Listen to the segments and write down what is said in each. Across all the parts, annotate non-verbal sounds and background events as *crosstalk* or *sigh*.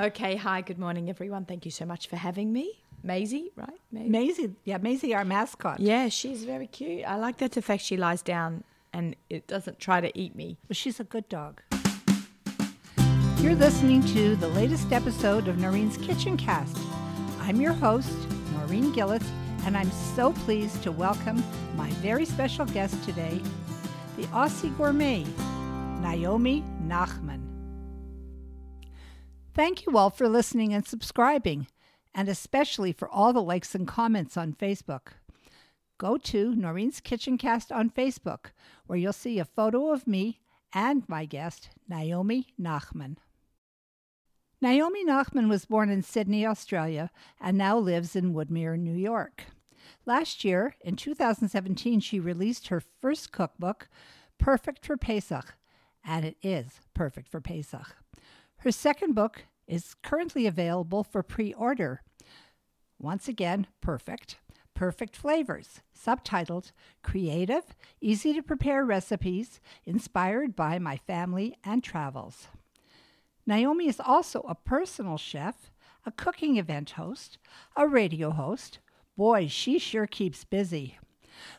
Okay, hi, good morning, everyone. Thank you so much for having me. Maisie, right? Maisie. Maisie, yeah, Maisie, our mascot. Yeah, she's very cute. I like that the fact she lies down and it doesn't try to eat me. Well, she's a good dog. You're listening to the latest episode of Norene's Kitchen Cast. I'm your host, Norene Gilletz, and I'm so pleased to welcome my very special guest today, the Aussie gourmet, Naomi Nachman. Thank you all for listening and subscribing, and especially for all the likes and comments on Facebook. Go to Norene's Kitchen Cast on Facebook, where you'll see a photo of me and my guest, Naomi Nachman. Naomi Nachman was born in Sydney, Australia, and now lives in Woodmere, New York. Last year, in 2017, she released her first cookbook, Perfect for Pesach, and it is perfect for Pesach. Her second book is currently available for pre order. Once again, perfect. Perfect Flavors, subtitled Creative, Easy to Prepare Recipes Inspired by My Family and Travels. Naomi is also a personal chef, a cooking event host, a radio host. Boy, she sure keeps busy.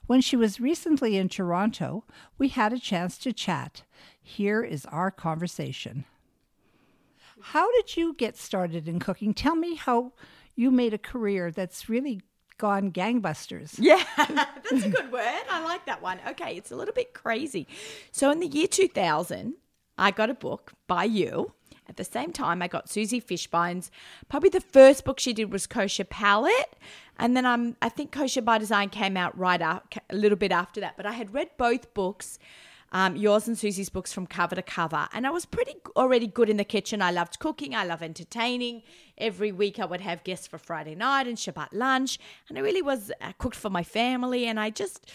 When she was recently in Toronto, we had a chance to chat. Here is our conversation. How did you get started in cooking? Tell me how you made a career that's really gone gangbusters. Yeah, *laughs* that's a good word. I like that one. Okay, it's a little bit crazy. So in the year 2000, I got a book by you. At the same time, I got Susie Fishbein's. Probably the first book she did was Kosher Palette, and then um, I think Kosher by Design came out right up a little bit after that. But I had read both books um, yours and Susie's books from cover to cover. And I was pretty already good in the kitchen. I loved cooking, I love entertaining. Every week I would have guests for Friday night and Shabbat lunch. And I really was I cooked for my family and I just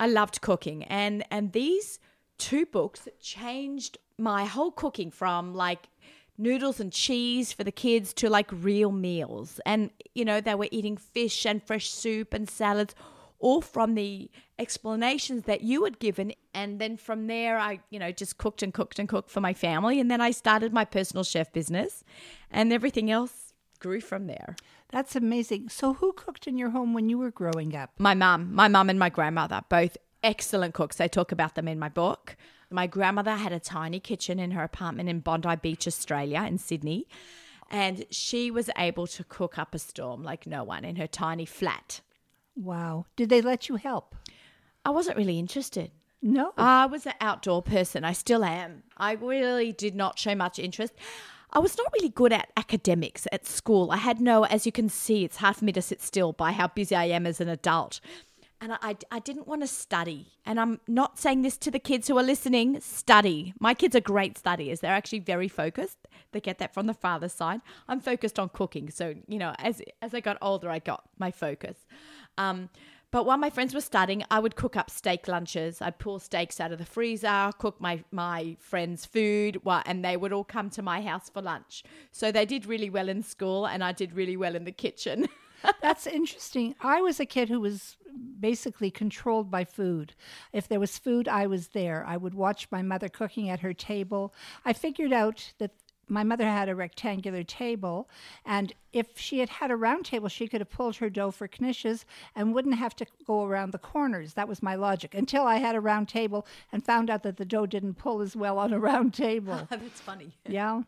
I loved cooking. And and these two books changed my whole cooking from like noodles and cheese for the kids to like real meals. And you know, they were eating fish and fresh soup and salads all from the explanations that you had given. And then from there, I, you know, just cooked and cooked and cooked for my family. And then I started my personal chef business, and everything else grew from there. That's amazing. So, who cooked in your home when you were growing up? My mom, my mom and my grandmother, both excellent cooks. I talk about them in my book. My grandmother had a tiny kitchen in her apartment in Bondi Beach, Australia, in Sydney. And she was able to cook up a storm like no one in her tiny flat. Wow. Did they let you help? I wasn't really interested. No. I was an outdoor person. I still am. I really did not show much interest. I was not really good at academics at school. I had no, as you can see, it's hard for me to sit still by how busy I am as an adult. And I, I didn't want to study. And I'm not saying this to the kids who are listening study. My kids are great studiers. They're actually very focused. They get that from the father's side. I'm focused on cooking. So, you know, as, as I got older, I got my focus. Um, but while my friends were studying, I would cook up steak lunches. I'd pull steaks out of the freezer, cook my, my friends' food, and they would all come to my house for lunch. So they did really well in school, and I did really well in the kitchen. *laughs* That's interesting. I was a kid who was basically controlled by food. If there was food, I was there. I would watch my mother cooking at her table. I figured out that my mother had a rectangular table, and if she had had a round table, she could have pulled her dough for knishes and wouldn't have to go around the corners. That was my logic until I had a round table and found out that the dough didn't pull as well on a round table. *laughs* That's funny. yeah.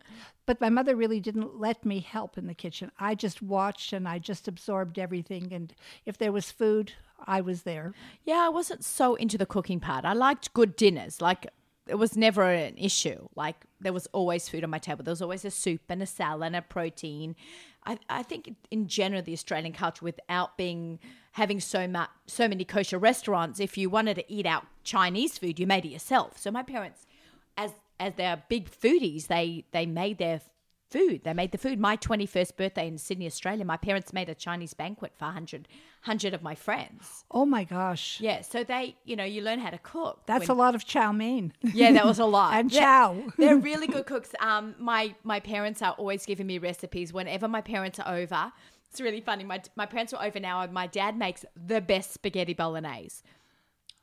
But my mother really didn't let me help in the kitchen. I just watched and I just absorbed everything. And if there was food, I was there. Yeah, I wasn't so into the cooking part. I liked good dinners. Like it was never an issue. Like there was always food on my table. There was always a soup and a salad and a protein. I, I think in general the Australian culture, without being having so much so many kosher restaurants, if you wanted to eat out Chinese food, you made it yourself. So my parents, as as they're big foodies, they they made their food. They made the food. My 21st birthday in Sydney, Australia, my parents made a Chinese banquet for 100, 100 of my friends. Oh my gosh. Yeah. So they, you know, you learn how to cook. That's when, a lot of chow mein. Yeah, that was a lot. *laughs* and chow. They're, they're *laughs* really good cooks. Um, my, my parents are always giving me recipes whenever my parents are over. It's really funny. My, my parents are over now, and my dad makes the best spaghetti bolognese.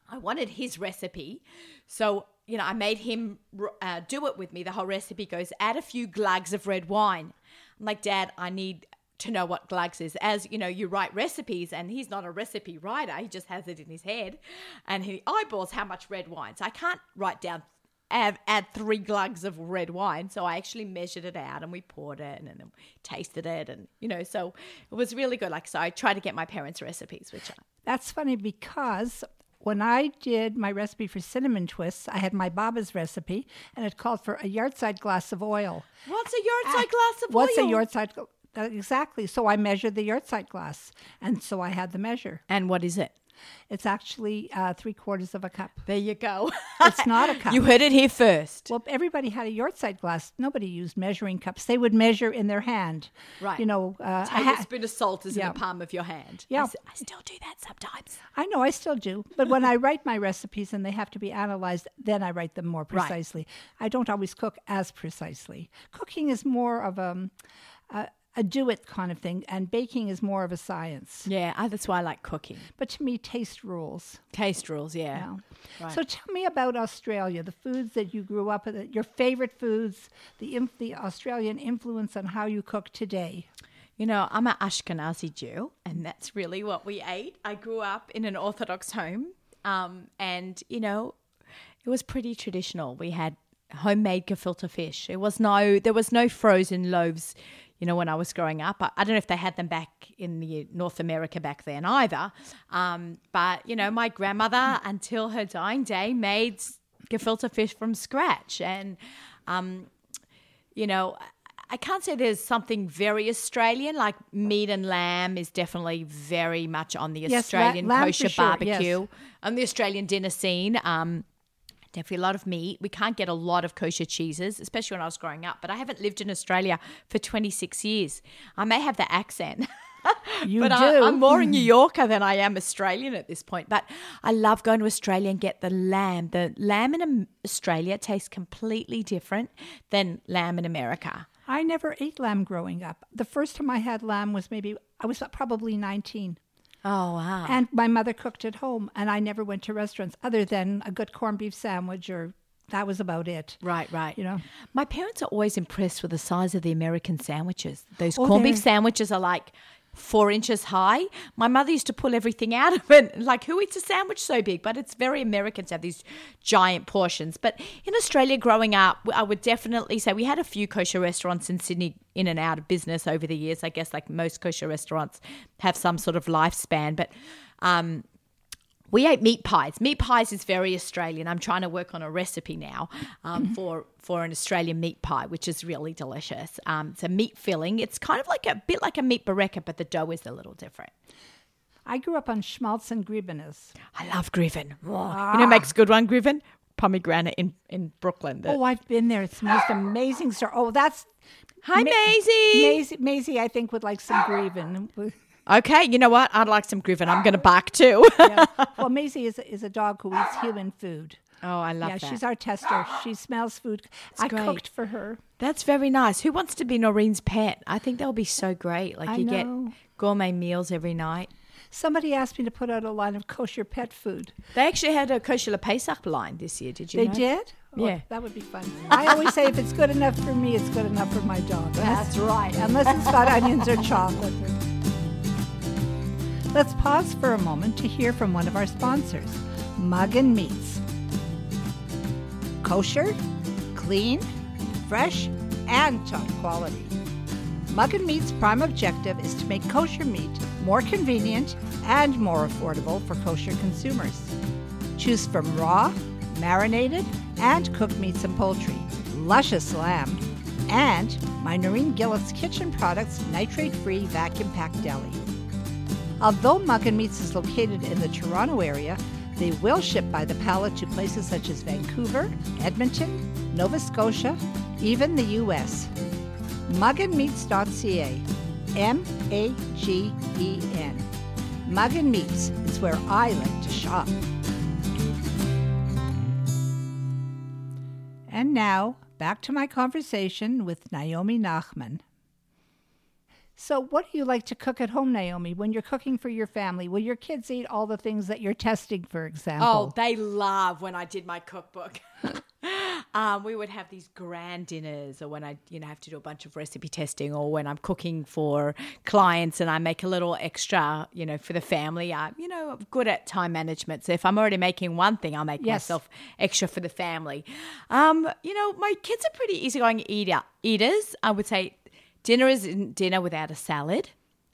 I wanted his recipe. So you know, I made him uh, do it with me. The whole recipe goes add a few glugs of red wine. I'm like, Dad, I need to know what Glugs is. As you know, you write recipes, and he's not a recipe writer. He just has it in his head, and he eyeballs how much red wine. So I can't write down add, add three glugs of red wine. So I actually measured it out, and we poured it, and then tasted it, and you know, so it was really good. Like so, I tried to get my parents' recipes, which I, That's funny because when I did my recipe for cinnamon twists, I had my Baba's recipe, and it called for a yardside glass of oil. what's a yardside ah, glass of What's oil? What's a yardside? Exactly. So I measured the yardside glass, and so I had the measure. and what is it? It's actually uh, three quarters of a cup. There you go. *laughs* It's not a cup. you heard it here first. Well, everybody had a yard glass. Nobody used measuring cups. They would measure in their hand. Right. You know, uh, ha- tablespoon of salt is Yeah. in the palm of your hand. Yeah. I, s- I still do that sometimes. I know I still do. But when I write my recipes and they have to be analyzed, then I write them more Right. precisely. I don't always cook as precisely. Cooking is more of a, a, a do it kind of thing, and baking is more of a science. Yeah, I, that's why I like cooking. But to me, taste rules. Taste rules, yeah. Yeah. Right. So tell me about Australia, the foods that you grew up with, your favorite foods, the, inf- the Australian influence on how you cook today. You know, I'm an Ashkenazi Jew, and that's really what we ate. I grew up in an Orthodox home, um, and you know, it was pretty traditional. We had homemade gefilte fish. It was no, there was no frozen loaves. You know, when I was growing up, I, I don't know if they had them back in the North America back then either. Um, but you know, my grandmother, until her dying day, made gefilte fish from scratch, and um, you know, I can't say there's something very Australian. Like meat and lamb is definitely very much on the Yes, la- Australian lamb kosher sure, barbecue, yes. on the Australian dinner scene. Um, definitely a lot of meat. We can't get a lot of kosher cheeses, especially when I was growing up. But I haven't lived in Australia for 26 years. I may have the accent. *laughs* You but do. I, I'm more a New mm. Yorker than I am Australian at this point. But I love going to Australia and get the lamb. The lamb in Australia tastes completely different than lamb in America. I never ate lamb growing up. The first time I had lamb was maybe, I was probably 19. Oh wow! And my mother cooked at home, and I never went to restaurants other than a good corned beef sandwich, or that was about it. Right, right. You know. my parents are always impressed with the size of the American sandwiches. Those Oh, corned beef sandwiches are like four inches high. My mother used to pull everything out of it. *laughs* Like, who eats a sandwich so big? But it's very American to have these giant portions. But in Australia, growing up, I would definitely say we had a few kosher restaurants in Sydney in and out of business over the years. I guess like most kosher restaurants have some sort of lifespan. But um, we ate meat pies. Meat pies is very Australian. I'm trying to work on a recipe now um, for for an Australian meat pie, which is really delicious. Um, it's a meat filling. It's kind of like a bit like a meat bareka, but the dough is a little different. I grew up on schmaltz and griebenes. I love Griven. Oh, You know, who makes a good one, Griven. Pomegranate in in Brooklyn. Oh, I've been there. It's the most *gasps* amazing store. Oh, that's Hi, Ma- Maisie. Maisie. Maisie, I think would like some grieven. *laughs* Okay, you know what? I'd like some Griffin. I'm going to bark too. *laughs* Yeah. *laughs* Well, Maisie is is a dog who eats human food. oh, I love yeah, that. she's our tester. She smells food. I great. cooked for her. That's very nice. Who wants to be Norene's pet? I think that would be so great. Like I you know. get gourmet meals every night. Somebody asked me to put out a line of kosher pet food. They actually had a kosher Pesach line this year. Did you? They know? did? Oh, Yeah. That would be fun. I always say if it's good enough for me, it's good enough for my dog. *laughs* That's right. Unless it's got onions or chocolate. Let's pause for a moment to hear from one of our sponsors, Magen Meats. Kosher, clean, fresh, and top quality. Magen Meat's prime objective is to make kosher meat more convenient and more affordable for kosher consumers. Choose from raw, marinated, and cooked meats and poultry, luscious lamb, and my Norene Gilletz Kitchen Products nitrate free vacuum packed deli. Although Magen Meats is located in the Toronto area, they will ship by the pallet to places such as Vancouver, Edmonton, Nova Scotia, even the U.S. Magenmeats.ca. M A G E N. Magen Meats is where I like to shop. And now, back to my conversation with Naomi Nachman. So, what do you like to cook at home, Naomi, when you're cooking for your family? Will your kids eat all the things that you're testing, for example? Oh, they love when I did my cookbook. *laughs* um, we would have these grand dinners, or when I, you know, have to do a bunch of recipe testing, or when I'm cooking for clients and I make a little extra, you know, for the family. I, you know, I'm good at time management. So if I'm already making one thing, I'll make Yes. myself extra for the family. Um, you know, my kids are pretty easygoing eater eaters. I would say dinner isn't dinner without a salad.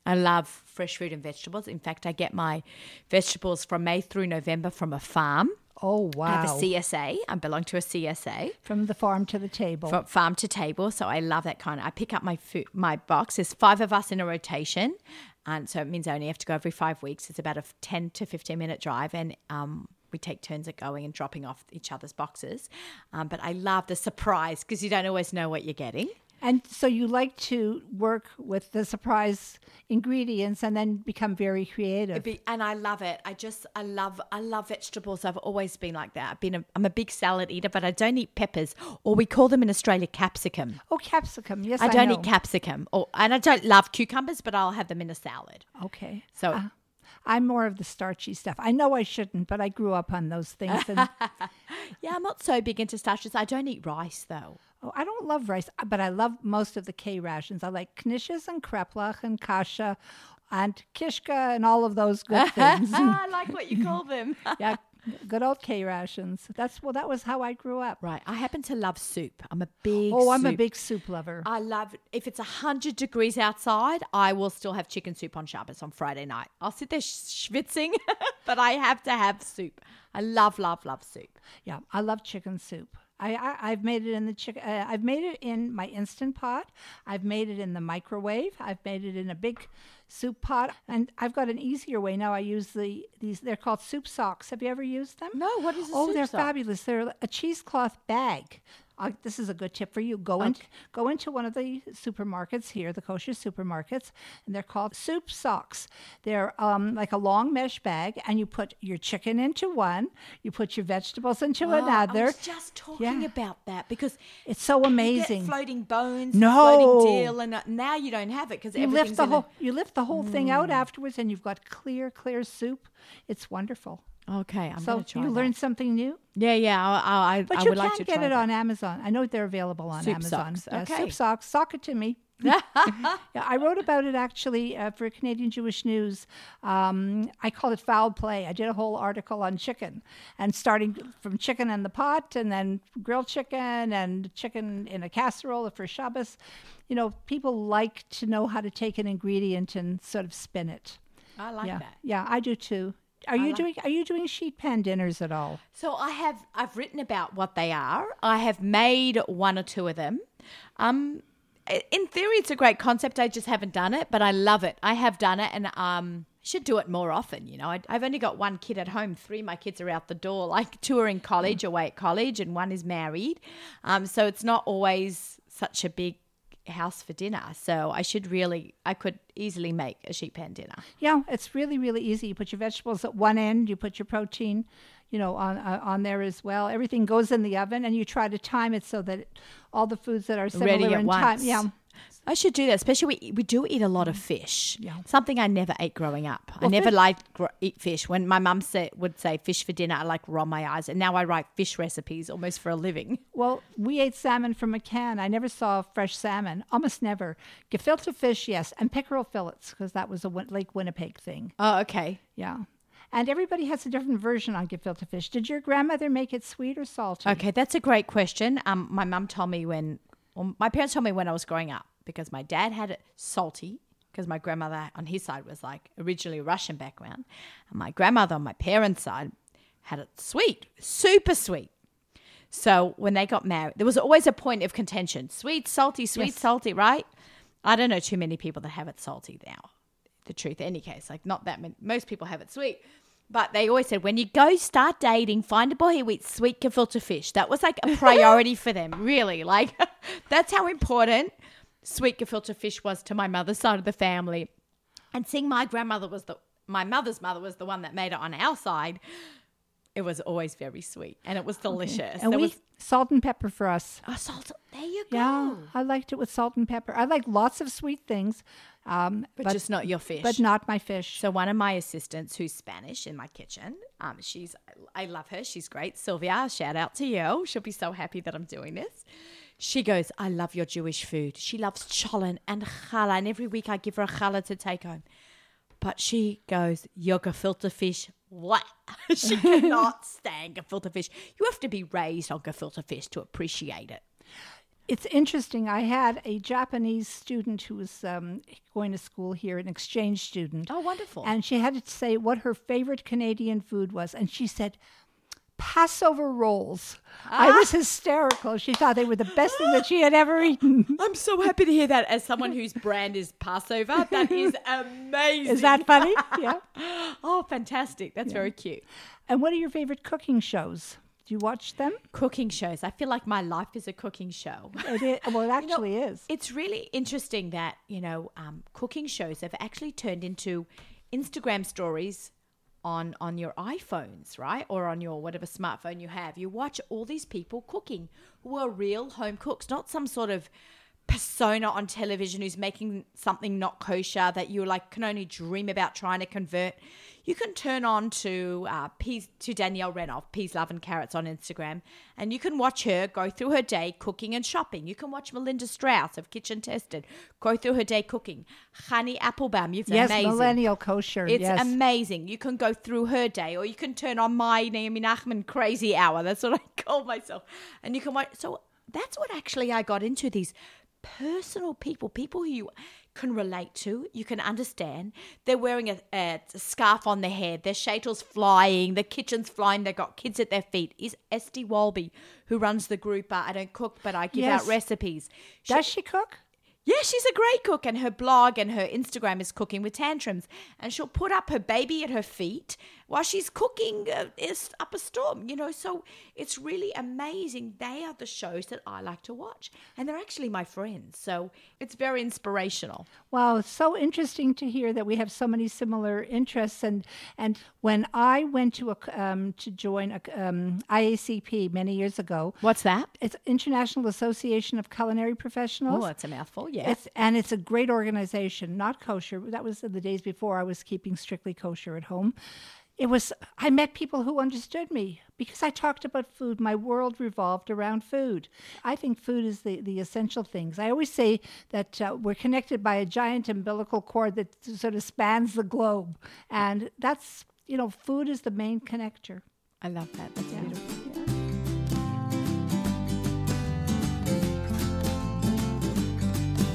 I love fresh fruit and vegetables. In fact, I get my vegetables from May through November from a farm. Oh, wow! I have a. CSA. I belong to a CSA From the farm to the table. from farm to table. So I love that kind. I pick up my food, my box. There's five of us in a rotation, and so it means I only have to go every five weeks. It's about a ten to fifteen minute drive, and um, we take turns at going and dropping off each other's boxes. Um, but I love the surprise because you don't always know what you're getting. And so you like to work with the surprise ingredients and then become very creative. Be- and I love it. I just I love I love vegetables. I've always been like that. I've been a, I'm a big salad eater, but I don't eat peppers, or we call them in Australia capsicum. oh, capsicum. Yes, I, I don't know. eat capsicum, or and I don't love cucumbers, but I'll have them in a salad. Okay. So Uh, I'm more of the starchy stuff. I know I shouldn't, but I grew up on those things. And *laughs* yeah, I'm not so big into starches. I don't eat rice though. Oh, I don't love rice, uh, but I love most of the K rations. I like knishes and kreplach and kasha and kishka and all of those good *laughs* things. Ah, I like what you *laughs* call them. *laughs* yeah, good old K rations. That's well, that was how I grew up. right. I happen to love soup. I'm a big. Oh, I'm a big soup lover. I love if it's hundred degrees outside. I will still have chicken soup on Shabbos on Friday night. I'll sit there schwitzing, but I have to have soup. I love, love, love soup. Yeah, I love chicken soup. I, I I've made it in the chicken. Uh, I've made it in my instant pot. I've made it in the microwave. I've made it in a big soup pot, and I've got an easier way now. I use the these. They're called soup socks. Have you ever used them? No, what is a oh, they're sock? fabulous. They're a cheesecloth bag. Uh, this is a good tip for you. Go in, go into one of the supermarkets here, the kosher supermarkets, and they're called soup socks. They're um, like a long mesh bag, and you put your chicken into one, you put your vegetables into I another. was just talking Yeah. about that because It's so you get amazing. floating bones, No. floating deal, and uh, now you don't have it because You everything's lift the in a- whole you lift the whole thing out afterwards, and you've got clear, clear soup. It's wonderful. Okay, I'm so going to try you that. learn something new. Yeah, yeah. I, I, But I you would can like to get it that. on Amazon. I know they're available on Soup Amazon. socks. Yeah, Okay. soup socks. Sock it to me. *laughs* *laughs* yeah, I wrote about it actually uh, for Canadian Jewish News. Um, I call it foul play. I did a whole article on chicken and starting from chicken in the pot and then grilled chicken and chicken in a casserole for Shabbos. You know, people like to know how to take an ingredient and sort of spin it. I like yeah, that. yeah, I do too. Are you like- doing Are you doing sheet pan dinners at all? So I have I've written about what they are. I have made one or two of them. Um in theory it's a great concept. I just haven't done it, but I love it. I have done it and um should do it more often, you know. I, I've only got one kid at home. Three of my kids are out the door. *laughs* Like two are in college, away at college, and one is married. Um, so it's not always such a big house for dinner. So I should really, I could easily make a sheet pan dinner. Yeah, it's really really easy. You put your vegetables at one end, you put your protein, you know, on uh, on there as well. Everything goes in the oven, and you try to time it so that all the foods that are similar Ready at in once. time. Yeah, I should do that, especially we, we do eat a lot of fish. Yeah. Something I never ate growing up. I never fish- liked gr- eat fish. When my mum say, would say fish for dinner, I like roll my eyes. And now I write fish recipes almost for a living. *laughs* Well, we ate salmon from a can. I never saw fresh salmon, almost never. Gefilte fish, yes, and pickerel fillets because that was a Lake Winnipeg thing. Oh, okay. Yeah. And everybody has a different version on gefilte fish. Did your grandmother make it sweet or salty? Okay, that's a great question. Um, my mum told me when, well, my parents told me when I was growing up because my dad had it salty because my grandmother on his side was like originally Russian background, and my grandmother on my parents' side had it sweet, super sweet. So when they got married, there was always a point of contention: sweet, salty, sweet, Yes. salty. Right? I don't know too many people that have it salty now. The truth, in any case, like not that many. Most people have it sweet. But they always said when you go start dating, find a boy who eats sweet gefilte fish. That was like a priority for them, *laughs* really. Like *laughs* that's how important sweet gefilte fish was to my mother's side of the family. And seeing my grandmother was the my mother's mother was the one that made it on our side. It was always very sweet and it was delicious. And There we was salt and pepper for us. oh, salt. There you go. Yeah, I liked it with salt and pepper. I like lots of sweet things, um, But, just not your fish. but not my fish. So one of my assistants, who's Spanish in my kitchen, um, she's I love her. She's great, Sylvia. Shout out to you. She'll be so happy that I'm doing this. She goes, I love your Jewish food. She loves cholent and challah, and every week I give her a challah to take home. But she goes, your gefilte fish, what? *laughs* she *laughs* cannot stand gefilte fish. You have to be raised on gefilte fish to appreciate it. It's interesting. I had a Japanese student who was um, going to school here, an exchange student. Oh, wonderful. And she had to say what her favorite Canadian food was. And she said, Passover rolls. I was hysterical. She thought they were the best thing that she had ever eaten. *laughs* I'm so happy to hear that as someone whose brand is Passover. That is *laughs* amazing. Is that funny? *laughs* Yeah. Oh, fantastic. That's very cute. And what are your favorite cooking shows? Do you watch them? Cooking shows. I feel like my life is a cooking show. It is, well, it actually is. It's really interesting that, you know, um, cooking shows have actually turned into Instagram stories on on your iPhones, right? Or on your whatever smartphone you have. You watch all these people cooking who are real home cooks, not some sort of persona on television who's making something not kosher that you like can only dream about trying to convert. You can turn on to uh, Peas to Danielle Renov, Peas Love and Carrots on Instagram, and you can watch her go through her day cooking and shopping. You can watch Melinda Strauss of Kitchen Tested go through her day cooking. Chanie Apfelbaum, you've yes, amazing. millennial kosher. It's yes. amazing. You can go through her day, or you can turn on my Naomi Nachman crazy hour. That's what I call myself. And you can watch. So that's what actually I got into these personal people, people who you can relate to, you can understand. They're wearing a, a scarf on their head, their sheitels flying, the kitchen's flying, they've got kids at their feet. Is Esty Wolbe, who runs the group, uh, I don't cook, but I give Yes. out recipes. She- Does she cook? yeah, she's a great cook, and her blog and her Instagram is cooking with tantrums. And she'll put up her baby at her feet while she's cooking uh, is up a storm, you know. So it's really amazing. They are the shows that I like to watch, and they're actually my friends. So it's very inspirational. Wow, so interesting to hear that we have so many similar interests. And and when I went to a um, to join a um, IACP many years ago, What's that? it's International Association of Culinary Professionals. Oh, that's a mouthful. Yeah. It's and it's a great organization, not kosher. That was in the days before I was keeping strictly kosher at home. It was I met people who understood me because I talked about food. My world revolved around food. I think food is the, the essential things. I always say that uh, we're connected by a giant umbilical cord that sort of spans the globe, and that's you know food is the main connector. I love that. That's beautiful.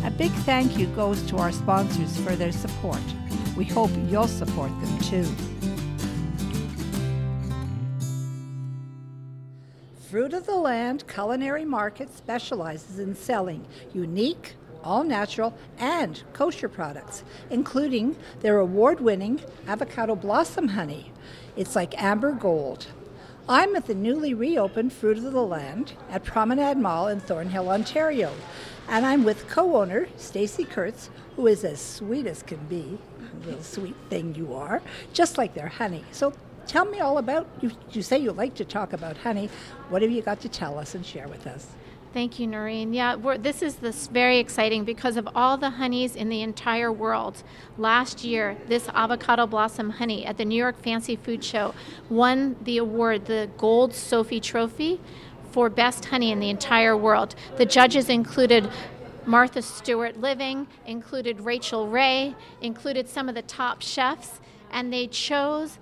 A big thank you goes to our sponsors for their support. We hope you'll support them too. Fruit of the Land Culinary Market specializes in selling unique, all natural, and kosher products, including their award winning avocado blossom honey. It's like amber gold. I'm at the newly reopened Fruit of the Land at Promenade Mall in Thornhill, Ontario, and I'm with co-owner Stacy Kurtz, who is as sweet as can be, a little sweet thing you are, just like their honey. So tell me all about you. You say you like to talk about honey. What have you got to tell us and share with us? Thank you, Norene. Yeah, this is this very exciting because of all the honeys in the entire world. Last year, this avocado blossom honey at the New York Fancy Food Show won the award, the Gold Sophie Trophy, for best honey in the entire world. The judges included Martha Stewart Living, included Rachael Ray, included some of the top chefs, and they chose,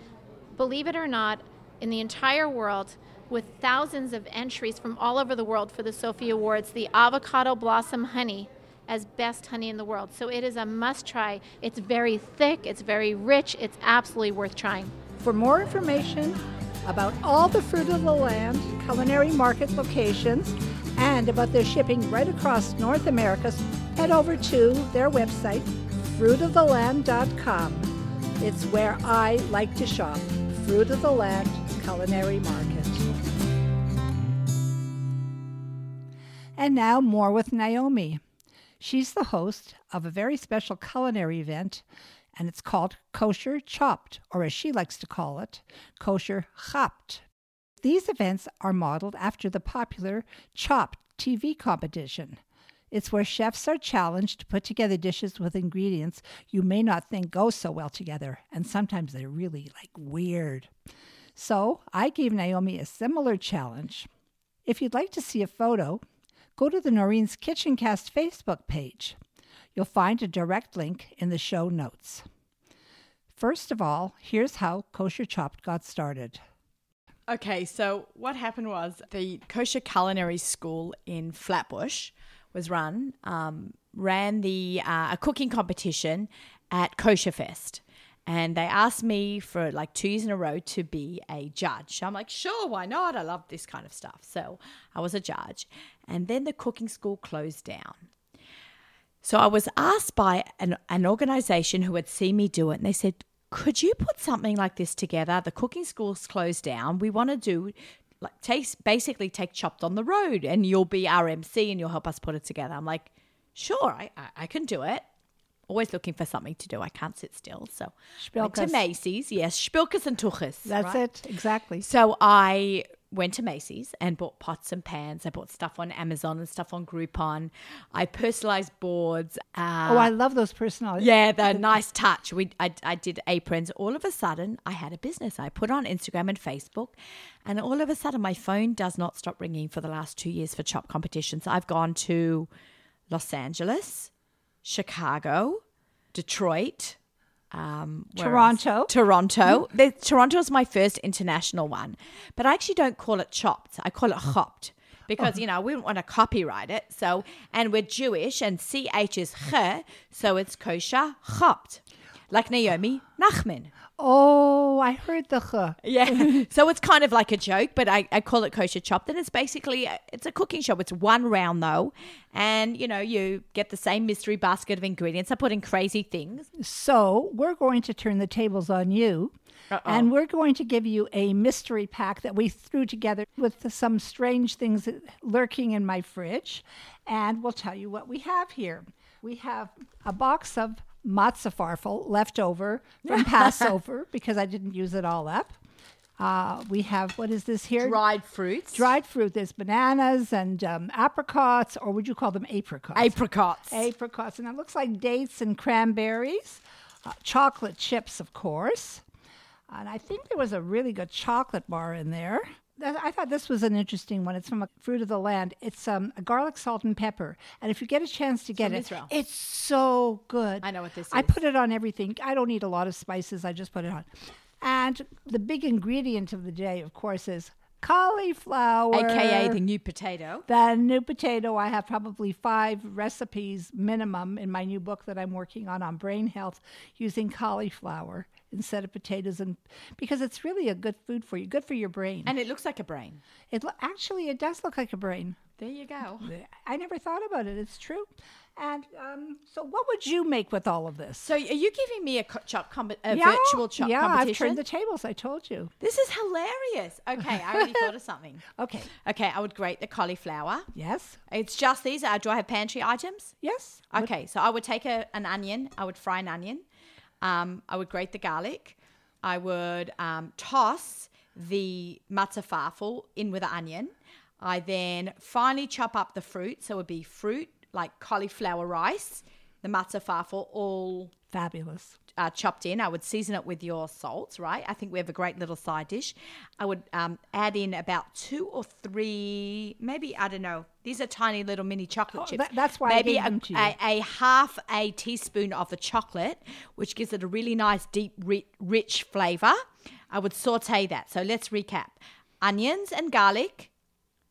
believe it or not, in the entire world, with thousands of entries from all over the world for the Sophie Awards, the avocado blossom honey as best honey in the world. So it is a must try. It's very thick, it's very rich, it's absolutely worth trying. For more information about all the Fruit of the Land culinary market locations and about their shipping right across North America, head over to their website, fruitoftheland.com. It's where I like to shop. Fruit of the Land Culinary Market. And now, more with Naomi. She's the host of a very special culinary event, and it's called Kosher Chopped, or as she likes to call it, Kosher Chapt, These events are modeled after the popular Chopped TV competition. It's where chefs are challenged to put together dishes with ingredients you may not think go so well together, and sometimes they're really like weird. So I gave Naomi a similar challenge. If you'd like to see a photo, go to the Norene's Kitchen Cast Facebook page. You'll find a direct link in the show notes. First of all, here's how Kosher Chopped got started. Okay, so what happened was the kosher culinary school in Flatbush was run, um, ran the uh, a cooking competition at Kosher Fest. And they asked me for like two years in a row to be a judge. I'm like, sure, why not? I love this kind of stuff. So I was a judge. And then the cooking school closed down. So I was asked by an, an organization who had seen me do it, and they said, Could you put something like this together? The cooking school's closed down. We want to do like take basically take chopped on the road and you'll be our MC and you'll help us put it together. I'm like, sure, I, I, I can do it. Always looking for something to do. I can't sit still. So went to Macy's. Yes, Spilkes and Tuches. That's right? it, exactly. So I went to Macy's and bought pots and pans. I bought stuff on Amazon and stuff on Groupon. I personalized boards. Uh, Oh, I love those personalities. yeah, the *laughs* nice touch. We, I, I did aprons. All of a sudden, I had a business. I put on Instagram and Facebook, and all of a sudden, my phone does not stop ringing for the last two years for chop competitions. I've gone to Los Angeles, Chicago, Detroit, um? Toronto. Toronto. The, Toronto is my first international one, but I actually don't call it chopped. I call it chopped because you know we don't want to copyright it. So, and we're Jewish, and ch is ch, so it's kosher chopped, like Naomi Nachman. Oh, I heard the ch. Yeah. *laughs* so it's kind of like a joke, but I, I call it kosher chopped. And it's basically, it's a cooking show. It's one round though. And, you know, you get the same mystery basket of ingredients. I put in crazy things. So we're going to turn the tables on you. And we're going to give you a mystery pack that we threw together with some strange things lurking in my fridge. And we'll tell you what we have here. We have a box of matzah farfel left over from *laughs* Passover because I didn't use it all up. Uh, we have, what is this here? Dried fruits. Dried fruit. There's bananas and um, apricots, or would you call them apricots? apricots. apricots, and it looks like dates and cranberries, uh, chocolate chips, of course. And I think there was a really good chocolate bar in there. I thought this was an interesting one. It's from a fruit of the land. It's um, a garlic, salt, and pepper. And if you get a chance to get it, Israel. it's so good. I know what this I is. I put it on everything. I don't eat a lot of spices. I just put it on. And the big ingredient of the day, of course, is cauliflower, AKA the new potato. the new potato, I have probably five recipes minimum in my new book that I'm working on on brain health using cauliflower instead of potatoes, and because it's really a good food for you, good for your brain. And it looks like a brain. it lo- actually it does look like a brain. There you go. I never thought about it. It's true. And um, so, what would you make with all of this? So are you giving me a co- chop comp- a yeah, virtual chop yeah, I've turned the tables. I told you. this is hilarious. Okay, I already thought of something. *laughs* Okay. Okay, I would grate the cauliflower. Yes. It's just these. Uh, do I have pantry items? Yes. Okay, so I would take a, an onion. I would fry an onion. Um, I would grate the garlic. I would um, toss the matzah farfel in with the onion. I then finely chop up the fruit. So it would be fruit like cauliflower rice, the matzah farfel, all Fabulous. Uh, chopped in. I would season it with your salt, right? I think we have a great little side dish. I would um, add in about two or three, maybe I don't know. These are tiny little mini chocolate Oh, chips. that- that's why maybe a, a, a half a teaspoon of the chocolate, which gives it a really nice, deep, ri- rich flavor. I would saute that. So let's recap: onions and garlic,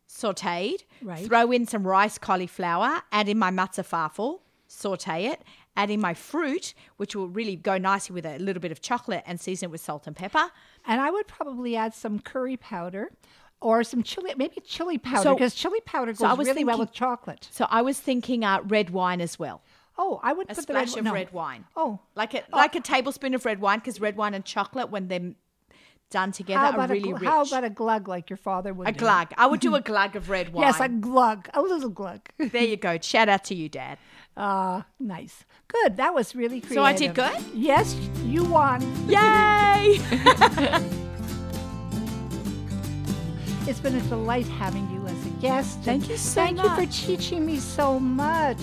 sauteed. Right. Throw in some rice cauliflower. Add in my matzah farfel. Saute it. Add in my fruit, which will really go nicely with a little bit of chocolate, and season it with salt and pepper. And I would probably add some curry powder or some chili, maybe chili powder, So- because chili powder goes so really well with chocolate. So I was thinking uh, red wine as well. Oh, I would A put the red, splash of no. red wine. Oh, Like a like a tablespoon of red wine, because red wine and chocolate, when they're done together, are really a, rich. how about a glug like your father would a do? glug? I would do a *laughs* glug of red wine. Yes, a glug, a little glug. there you go. Shout out to you, Dad. Ah, nice. Good. That was really creative. So I did good? Yes, you won. Yay! *laughs* It's been a delight having you as a guest. Thank you so much. Thank you for teaching me so much.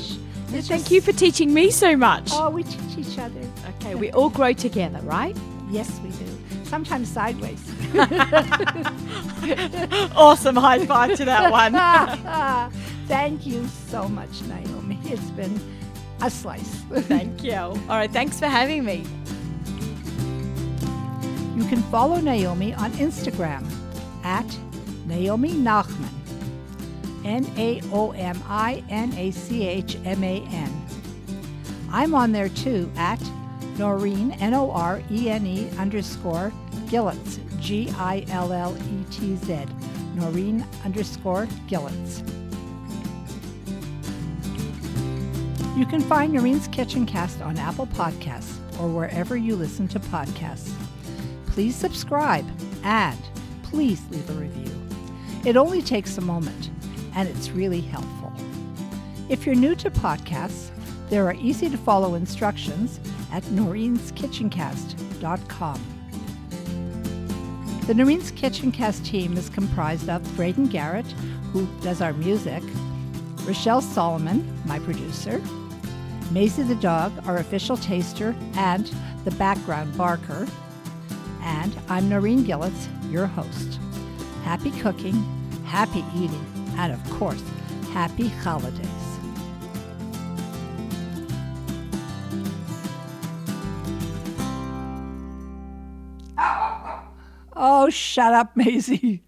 It's Thank just- you for teaching me so much. Oh, we teach each other. Okay, we all grow together, right? Yes, we do. Sometimes sideways. *laughs* Awesome. High five to that one. *laughs* Thank you so much, Naomi. It's been a slice. *laughs* Thank you. All right, thanks for having me. You can follow Naomi on Instagram at Naomi Nachman. N A O M I N A C H M A N. I'm on there too at Norene, N O R E N E underscore Gilletz, G I L L E T Z. Norene underscore Gilletz. You can find Norene's Kitchen Cast on Apple Podcasts or wherever you listen to podcasts. Please subscribe and please leave a review. It only takes a moment and it's really helpful. If you're new to podcasts, there are easy to follow instructions at noreenskitchencast.com. The Norene's Kitchen Cast team is comprised of Braden Garrett, who does our music, Rochelle Solomon, my producer, Maisie the dog, our official taster and the background barker, and I'm Norene Gilletz, your host. Happy cooking, happy eating, and of course, happy holidays. Oh, shut up, Maisie.